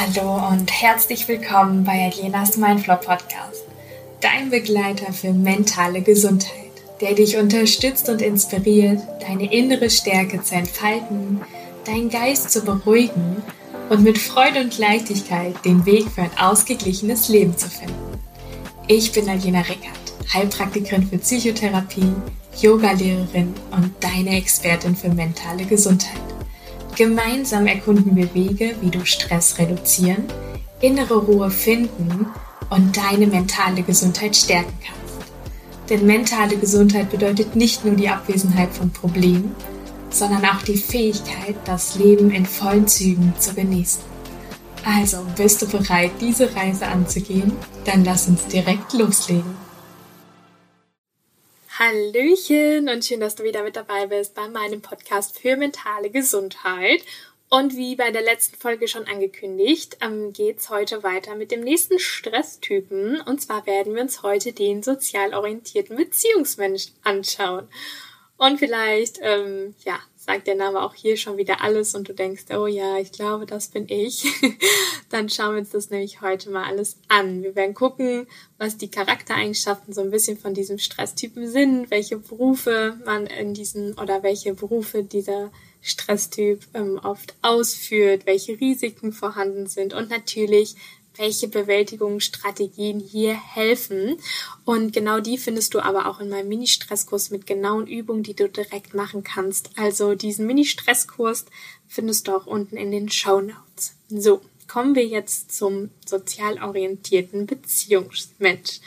Hallo und herzlich willkommen bei Alienas Mindflow Podcast, dein Begleiter für mentale Gesundheit, der dich unterstützt und inspiriert, deine innere Stärke zu entfalten, deinen Geist zu beruhigen und mit Freude und Leichtigkeit den Weg für ein ausgeglichenes Leben zu finden. Ich bin Aliena Rickert, Heilpraktikerin für Psychotherapie, Yogalehrerin und deine Expertin für mentale Gesundheit. Gemeinsam erkunden wir Wege, wie du Stress reduzieren, innere Ruhe finden und deine mentale Gesundheit stärken kannst. Denn mentale Gesundheit bedeutet nicht nur die Abwesenheit von Problemen, sondern auch die Fähigkeit, das Leben in vollen Zügen zu genießen. Also, bist du bereit, diese Reise anzugehen? Dann lass uns direkt loslegen. Hallöchen und schön, dass du wieder mit dabei bist bei meinem Podcast für mentale Gesundheit. Und wie bei der letzten Folge schon angekündigt, ähm, geht's heute weiter mit dem nächsten Stresstypen. Und zwar werden wir uns heute den sozial orientierten Beziehungsmensch anschauen. Und vielleicht, ähm, ja, sagt der Name auch hier schon wieder alles und du denkst, oh ja, ich glaube, das bin ich, dann schauen wir uns das nämlich heute mal alles an. Wir werden gucken, was die Charaktereigenschaften so ein bisschen von diesem Stresstypen sind, welche Berufe man in diesen oder welche Berufe dieser Stresstyp ähm, oft ausführt, welche Risiken vorhanden sind und natürlich, welche Bewältigungsstrategien hier helfen. Und genau die findest du aber auch in meinem Mini-Stresskurs mit genauen Übungen, die du direkt machen kannst. Also diesen Mini-Stresskurs findest du auch unten in den Show Notes. So, kommen wir jetzt zum sozial orientierten Beziehungsmensch.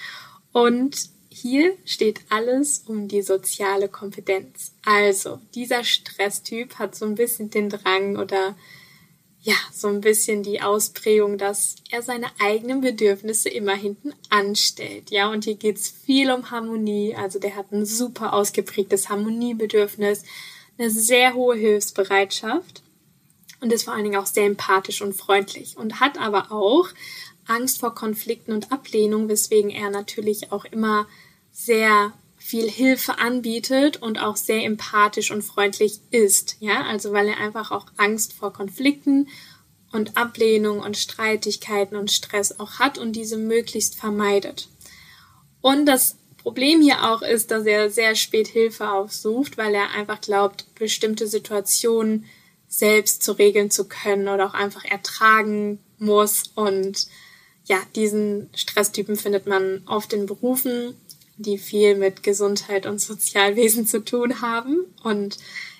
Und hier steht alles um die soziale Kompetenz. Also, dieser Stresstyp hat so ein bisschen den Drang oder ja, so ein bisschen die Ausprägung, dass er seine eigenen Bedürfnisse immer hinten anstellt. Ja, und hier geht's viel um Harmonie. Also der hat ein super ausgeprägtes Harmoniebedürfnis, eine sehr hohe Hilfsbereitschaft und ist vor allen Dingen auch sehr empathisch und freundlich und hat aber auch Angst vor Konflikten und Ablehnung, weswegen er natürlich auch immer sehr viel Hilfe anbietet und auch sehr empathisch und freundlich ist. Ja, also weil er einfach auch Angst vor Konflikten und Ablehnung und Streitigkeiten und Stress auch hat und diese möglichst vermeidet. Und das Problem hier auch ist, dass er sehr spät Hilfe aufsucht, weil er einfach glaubt, bestimmte Situationen selbst zu regeln zu können oder auch einfach ertragen muss. Und ja, diesen Stresstypen findet man oft in Berufen, die viel mit Gesundheit und Sozialwesen zu tun haben. Und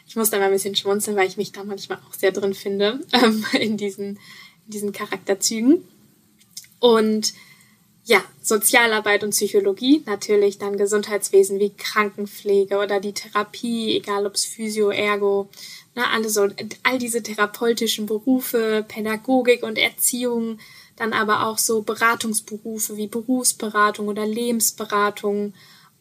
ich muss da mal ein bisschen schmunzeln, weil ich mich da manchmal auch sehr drin finde, ähm, in, diesen, in diesen Charakterzügen. Und ja, Sozialarbeit und Psychologie, natürlich dann Gesundheitswesen wie Krankenpflege oder die Therapie, egal ob es Physio, Ergo, na, alle so, all diese therapeutischen Berufe, Pädagogik und Erziehung, dann aber auch so Beratungsberufe wie Berufsberatung oder Lebensberatung,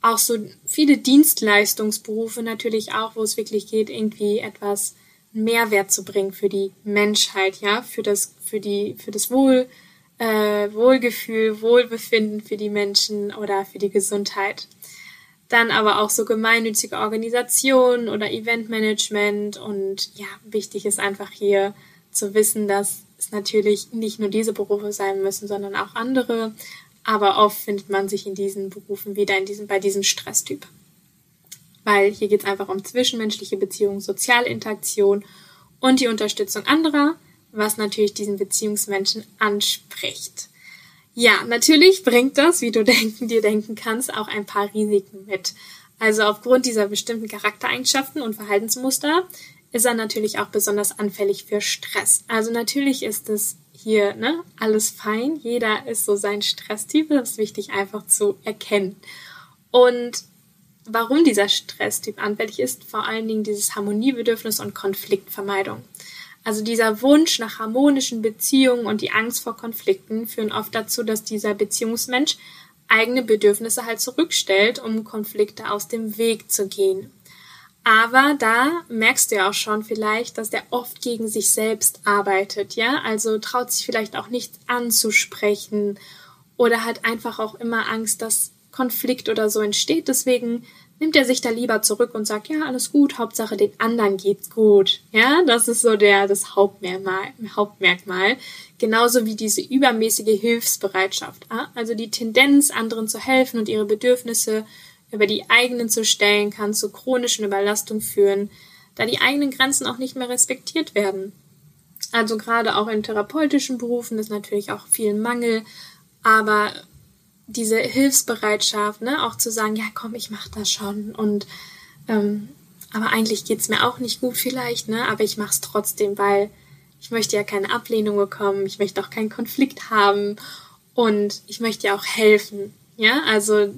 auch so viele Dienstleistungsberufe natürlich auch, wo es wirklich geht, irgendwie etwas Mehrwert zu bringen für die Menschheit, ja, für das, für die, für das Wohl, äh, Wohlgefühl, Wohlbefinden für die Menschen oder für die Gesundheit. Dann aber auch so gemeinnützige Organisationen oder Eventmanagement und ja, wichtig ist einfach hier zu wissen, dass es natürlich nicht nur diese Berufe sein müssen, sondern auch andere. Aber oft findet man sich in diesen Berufen wieder in diesem, bei diesem Stresstyp. Weil hier geht es einfach um zwischenmenschliche Beziehungen, soziale Interaktion und die Unterstützung anderer, was natürlich diesen Beziehungsmenschen anspricht. Ja, natürlich bringt das, wie du denken, dir denken kannst, auch ein paar Risiken mit. Also aufgrund dieser bestimmten Charaktereigenschaften und Verhaltensmuster ist er natürlich auch besonders anfällig für Stress. Also natürlich ist es hier ne, alles fein. Jeder ist so sein Stresstyp. Das ist wichtig einfach zu erkennen. Und warum dieser Stresstyp anfällig ist, vor allen Dingen dieses Harmoniebedürfnis und Konfliktvermeidung. Also dieser Wunsch nach harmonischen Beziehungen und die Angst vor Konflikten führen oft dazu, dass dieser Beziehungsmensch eigene Bedürfnisse halt zurückstellt, um Konflikte aus dem Weg zu gehen. Aber da merkst du ja auch schon vielleicht, dass der oft gegen sich selbst arbeitet, ja? Also traut sich vielleicht auch nichts anzusprechen oder hat einfach auch immer Angst, dass Konflikt oder so entsteht. Deswegen nimmt er sich da lieber zurück und sagt, ja, alles gut, Hauptsache den anderen geht's gut. Ja, das ist so der, das Hauptmerkmal, Hauptmerkmal. Genauso wie diese übermäßige Hilfsbereitschaft. Also die Tendenz, anderen zu helfen und ihre Bedürfnisse über die eigenen zu stellen, kann zu chronischen Überlastungen führen, da die eigenen Grenzen auch nicht mehr respektiert werden. Also gerade auch in therapeutischen Berufen ist natürlich auch viel Mangel, aber diese Hilfsbereitschaft, ne, auch zu sagen, ja komm, ich mach das schon und ähm, aber eigentlich geht's mir auch nicht gut vielleicht, ne, aber ich mach's trotzdem, weil ich möchte ja keine Ablehnung bekommen, ich möchte auch keinen Konflikt haben und ich möchte ja auch helfen, ja, also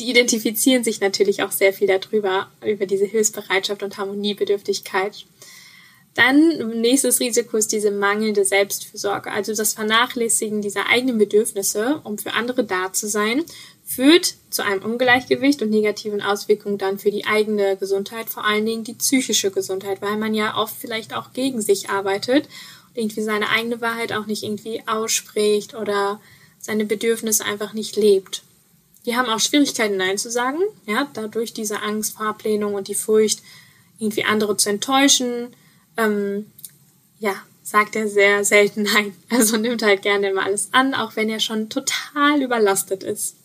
die identifizieren sich natürlich auch sehr viel darüber, über diese Hilfsbereitschaft und Harmoniebedürftigkeit. Dann nächstes Risiko ist diese mangelnde Selbstfürsorge, also das Vernachlässigen dieser eigenen Bedürfnisse, um für andere da zu sein, führt zu einem Ungleichgewicht und negativen Auswirkungen dann für die eigene Gesundheit, vor allen Dingen die psychische Gesundheit, weil man ja oft vielleicht auch gegen sich arbeitet und irgendwie seine eigene Wahrheit auch nicht irgendwie ausspricht oder seine Bedürfnisse einfach nicht lebt. Die haben auch Schwierigkeiten, Nein zu sagen, ja, dadurch diese Angst vor Ablehnung und die Furcht, irgendwie andere zu enttäuschen, ähm, ja, sagt er sehr selten nein. Also nimmt halt gerne immer alles an, auch wenn er schon total überlastet ist.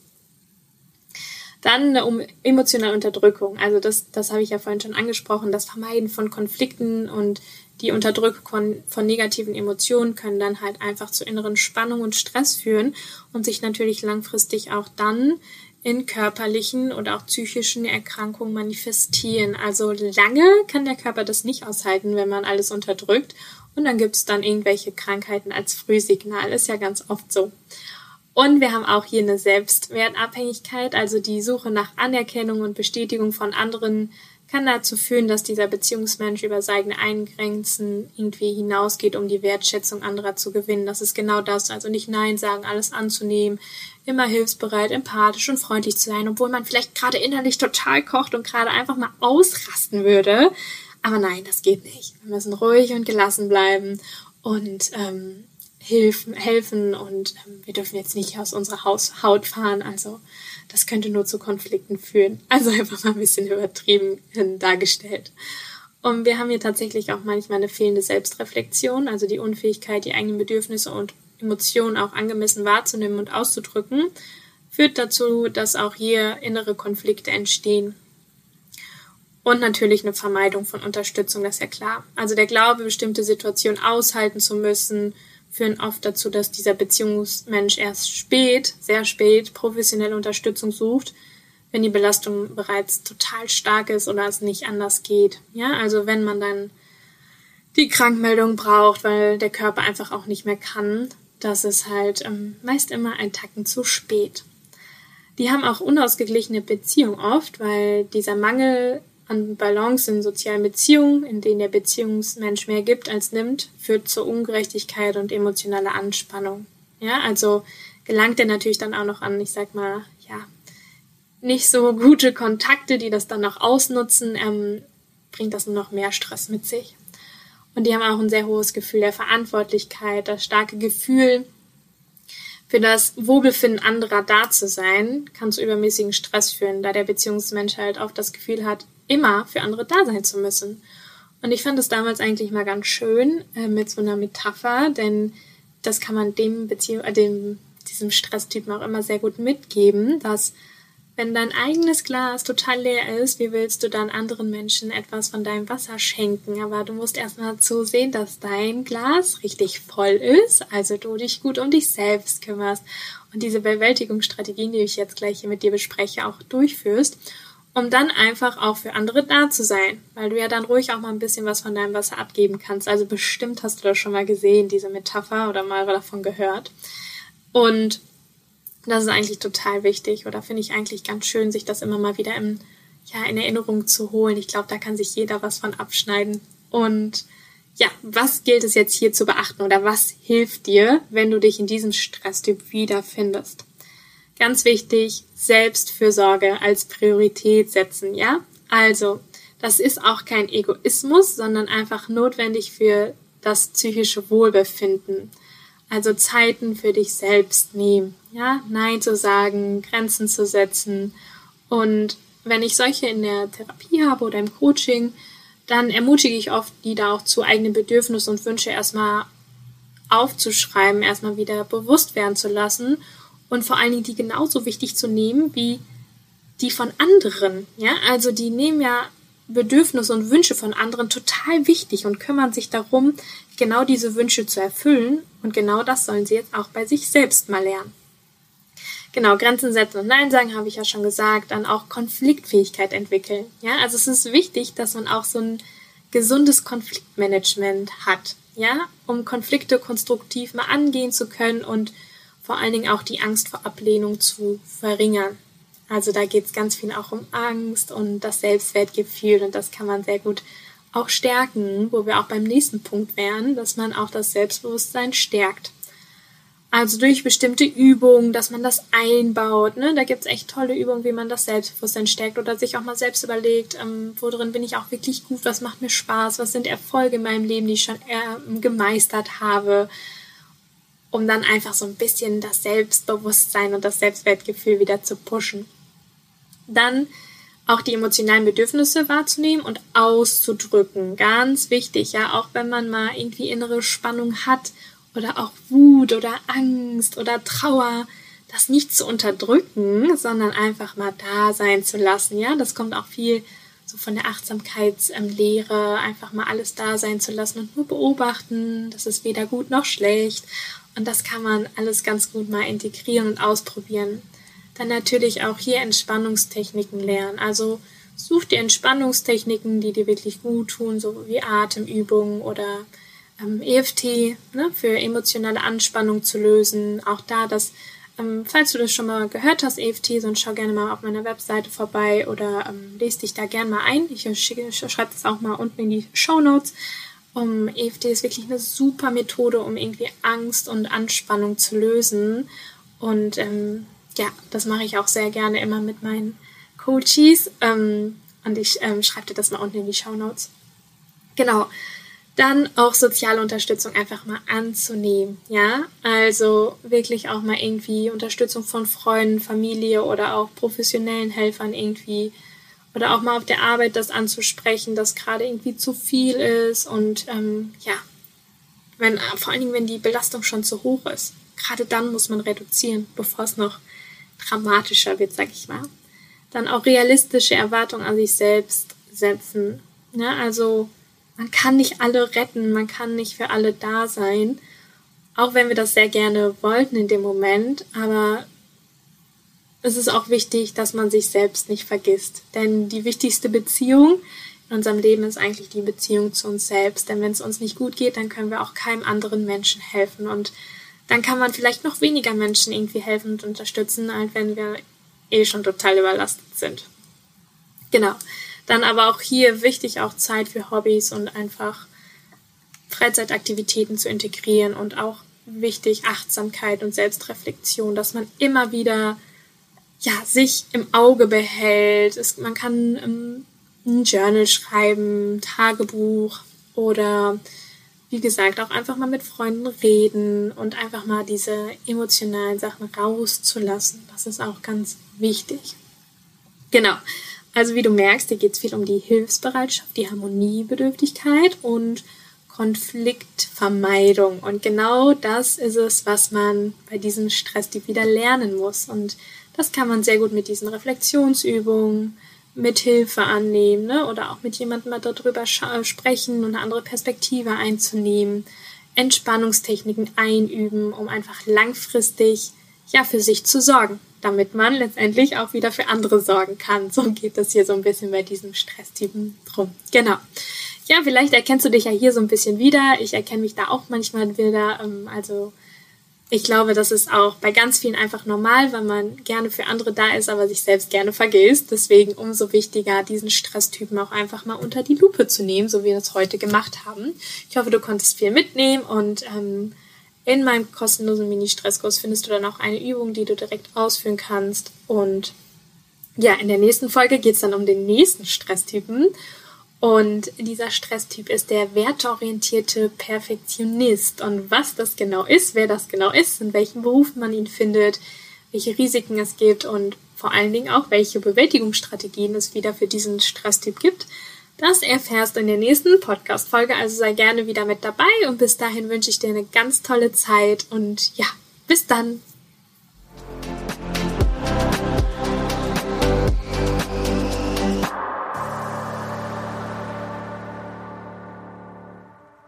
Dann eine emotionale Unterdrückung. Also das, das habe ich ja vorhin schon angesprochen. Das Vermeiden von Konflikten und die Unterdrückung von, negativen Emotionen können dann halt einfach zu inneren Spannung und Stress führen und sich natürlich langfristig auch dann in körperlichen oder auch psychischen Erkrankungen manifestieren. Also lange kann der Körper das nicht aushalten, wenn man alles unterdrückt. Und dann gibt es dann irgendwelche Krankheiten als Frühsignal. Ist ja ganz oft so. Und wir haben auch hier eine Selbstwertabhängigkeit, also die Suche nach Anerkennung und Bestätigung von anderen kann dazu führen, dass dieser Beziehungsmensch über seine Eingrenzen irgendwie hinausgeht, um die Wertschätzung anderer zu gewinnen. Das ist genau das. Also nicht Nein sagen, alles anzunehmen, immer hilfsbereit, empathisch und freundlich zu sein, obwohl man vielleicht gerade innerlich total kocht und gerade einfach mal ausrasten würde. Aber nein, das geht nicht. Wir müssen ruhig und gelassen bleiben und ähm, helfen, helfen und ähm, wir dürfen jetzt nicht aus unserer Haus Haut fahren. Also das könnte nur zu Konflikten führen. Also einfach mal ein bisschen übertrieben dargestellt. Und wir haben hier tatsächlich auch manchmal eine fehlende Selbstreflexion, also die Unfähigkeit, die eigenen Bedürfnisse und Emotionen auch angemessen wahrzunehmen und auszudrücken, führt dazu, dass auch hier innere Konflikte entstehen. Und natürlich eine Vermeidung von Unterstützung, das ist ja klar. Also der Glaube, bestimmte Situationen aushalten zu müssen, führen oft dazu, dass dieser Beziehungsmensch erst spät, sehr spät, professionelle Unterstützung sucht, wenn die Belastung bereits total stark ist oder es nicht anders geht. Ja, also wenn man dann die Krankmeldung braucht, weil der Körper einfach auch nicht mehr kann, das ist halt ähm, meist immer ein Tacken zu spät. Die haben auch unausgeglichene Beziehungen oft, weil dieser Mangel an Balance in sozialen Beziehungen, in denen der Beziehungsmensch mehr gibt als nimmt, führt zur Ungerechtigkeit und emotionaler Anspannung. Ja, also gelangt er natürlich dann auch noch an, ich sag mal, ja, nicht so gute Kontakte, die das dann noch ausnutzen, ähm, bringt das nur noch mehr Stress mit sich. Und die haben auch ein sehr hohes Gefühl der Verantwortlichkeit, das starke Gefühl, für das Wohlbefinden anderer da zu sein, kann zu übermäßigen Stress führen, da der Beziehungsmensch halt auch das Gefühl hat, immer für andere da sein zu müssen. Und ich fand es damals eigentlich mal ganz schön äh, mit so einer Metapher, denn das kann man dem Beziehung, äh, dem, diesem Stresstypen auch immer sehr gut mitgeben, dass wenn dein eigenes Glas total leer ist, wie willst du dann anderen Menschen etwas von deinem Wasser schenken? Aber du musst erstmal zusehen, dass dein Glas richtig voll ist, also du dich gut um dich selbst kümmerst und diese Bewältigungsstrategien, die ich jetzt gleich hier mit dir bespreche, auch durchführst um dann einfach auch für andere da zu sein, weil du ja dann ruhig auch mal ein bisschen was von deinem Wasser abgeben kannst. Also bestimmt hast du das schon mal gesehen, diese Metapher oder mal davon gehört. Und das ist eigentlich total wichtig oder finde ich eigentlich ganz schön, sich das immer mal wieder im, ja, in Erinnerung zu holen. Ich glaube, da kann sich jeder was von abschneiden. Und ja, was gilt es jetzt hier zu beachten oder was hilft dir, wenn du dich in diesem Stresstyp wiederfindest? Ganz wichtig, Selbstfürsorge als Priorität setzen, ja? Also, das ist auch kein Egoismus, sondern einfach notwendig für das psychische Wohlbefinden. Also Zeiten für dich selbst nehmen, ja? Nein zu sagen, Grenzen zu setzen und wenn ich solche in der Therapie habe oder im Coaching, dann ermutige ich oft, die da auch zu eigenen Bedürfnissen und Wünsche erstmal aufzuschreiben, erstmal wieder bewusst werden zu lassen und vor allen Dingen die genauso wichtig zu nehmen wie die von anderen. Ja, also die nehmen ja Bedürfnisse und Wünsche von anderen total wichtig und kümmern sich darum, genau diese Wünsche zu erfüllen. Und genau das sollen sie jetzt auch bei sich selbst mal lernen. Genau, Grenzen setzen und Nein sagen, habe ich ja schon gesagt. Dann auch Konfliktfähigkeit entwickeln. Ja, also es ist wichtig, dass man auch so ein gesundes Konfliktmanagement hat. Ja, um Konflikte konstruktiv mal angehen zu können und vor allen Dingen auch die Angst vor Ablehnung zu verringern. Also da geht es ganz viel auch um Angst und das Selbstwertgefühl und das kann man sehr gut auch stärken, wo wir auch beim nächsten Punkt wären, dass man auch das Selbstbewusstsein stärkt. Also durch bestimmte Übungen, dass man das einbaut. Ne? Da es echt tolle Übungen, wie man das Selbstbewusstsein stärkt oder sich auch mal selbst überlegt, ähm, worin bin ich auch wirklich gut, was macht mir Spaß, was sind Erfolge in meinem Leben, die ich schon äh, gemeistert habe um dann einfach so ein bisschen das Selbstbewusstsein und das Selbstwertgefühl wieder zu pushen. Dann auch die emotionalen Bedürfnisse wahrzunehmen und auszudrücken. Ganz wichtig, ja, auch wenn man mal irgendwie innere Spannung hat oder auch Wut oder Angst oder Trauer, das nicht zu unterdrücken, sondern einfach mal da sein zu lassen. Ja, das kommt auch viel so von der Achtsamkeitslehre, einfach mal alles da sein zu lassen und nur beobachten. Das ist weder gut noch schlecht. Und das kann man alles ganz gut mal integrieren und ausprobieren. Dann natürlich auch hier Entspannungstechniken lernen. Also such dir Entspannungstechniken, die dir wirklich gut tun, so wie Atemübungen oder ähm, EFT ne, für emotionale Anspannung zu lösen. Auch da, dass, ähm, falls du das schon mal gehört hast, EFT, sonst schau gerne mal auf meiner Webseite vorbei oder ähm, lese dich da gerne mal ein. Ich, schreibe das auch mal unten in die Show Notes. Um, EFT ist wirklich eine super Methode, um irgendwie Angst und Anspannung zu lösen. Und ähm, ja, das mache ich auch sehr gerne immer mit meinen Coaches. Ähm, und ich ähm, schreibe dir das mal unten in die Show Notes. Genau. Dann auch soziale Unterstützung einfach mal anzunehmen, ja. Also wirklich auch mal irgendwie Unterstützung von Freunden, Familie oder auch professionellen Helfern irgendwie oder auch mal auf der Arbeit das anzusprechen, dass gerade irgendwie zu viel ist und ähm, ja, wenn, vor allen Dingen, wenn die Belastung schon zu hoch ist. Gerade dann muss man reduzieren, bevor es noch dramatischer wird, sag ich mal. Dann auch realistische Erwartungen an sich selbst setzen. Ne? also man kann nicht alle retten, man kann nicht für alle da sein, auch wenn wir das sehr gerne wollten in dem Moment, aber es ist auch wichtig, dass man sich selbst nicht vergisst. Denn die wichtigste Beziehung in unserem Leben ist eigentlich die Beziehung zu uns selbst. Denn wenn es uns nicht gut geht, dann können wir auch keinem anderen Menschen helfen. Und dann kann man vielleicht noch weniger Menschen irgendwie helfen und unterstützen, als wenn wir eh schon total überlastet sind. Genau. Dann aber auch hier wichtig, auch Zeit für Hobbys und einfach Freizeitaktivitäten zu integrieren und auch wichtig Achtsamkeit und Selbstreflexion, dass man immer wieder ja, sich im Auge behält. Es, man kann ähm, ein Journal schreiben, Tagebuch oder wie gesagt, auch einfach mal mit Freunden reden und einfach mal diese emotionalen Sachen rauszulassen. Das ist auch ganz wichtig. Genau. Also wie du merkst, hier geht es viel um die Hilfsbereitschaft, die Harmoniebedürftigkeit und Konfliktvermeidung. Und genau das ist es, was man bei diesem Stress die wieder lernen muss. Und das kann man sehr gut mit diesen Reflexionsübungen, mit Hilfe annehmen ne? oder auch mit jemandem mal darüber äh, sprechen und eine andere Perspektive einzunehmen. Entspannungstechniken einüben, um einfach langfristig ja für sich zu sorgen, damit man letztendlich auch wieder für andere sorgen kann. So geht das hier so ein bisschen bei diesem Stresstypen drum. Genau. Ja, vielleicht erkennst du dich ja hier so ein bisschen wieder. Ich erkenne mich da auch manchmal wieder. Ähm, also ich glaube, das ist auch bei ganz vielen einfach normal, weil man gerne für andere da ist, aber sich selbst gerne vergisst. Deswegen umso wichtiger, diesen Stresstypen auch einfach mal unter die Lupe zu nehmen, so wie wir das heute gemacht haben. Ich hoffe, du konntest viel mitnehmen und ähm, in meinem kostenlosen Mini-Stresskurs findest du dann auch eine Übung, die du direkt ausführen kannst. Und ja, in der nächsten Folge geht es dann um den nächsten Stresstypen. Und dieser Stresstyp ist der werteorientierte Perfektionist. Und was das genau ist, wer das genau ist, in welchem Beruf man ihn findet, welche Risiken es gibt und vor allen Dingen auch, welche Bewältigungsstrategien es wieder für diesen Stresstyp gibt. Das erfährst du in der nächsten Podcast-Folge, also sei gerne wieder mit dabei und bis dahin wünsche ich dir eine ganz tolle Zeit und ja, bis dann!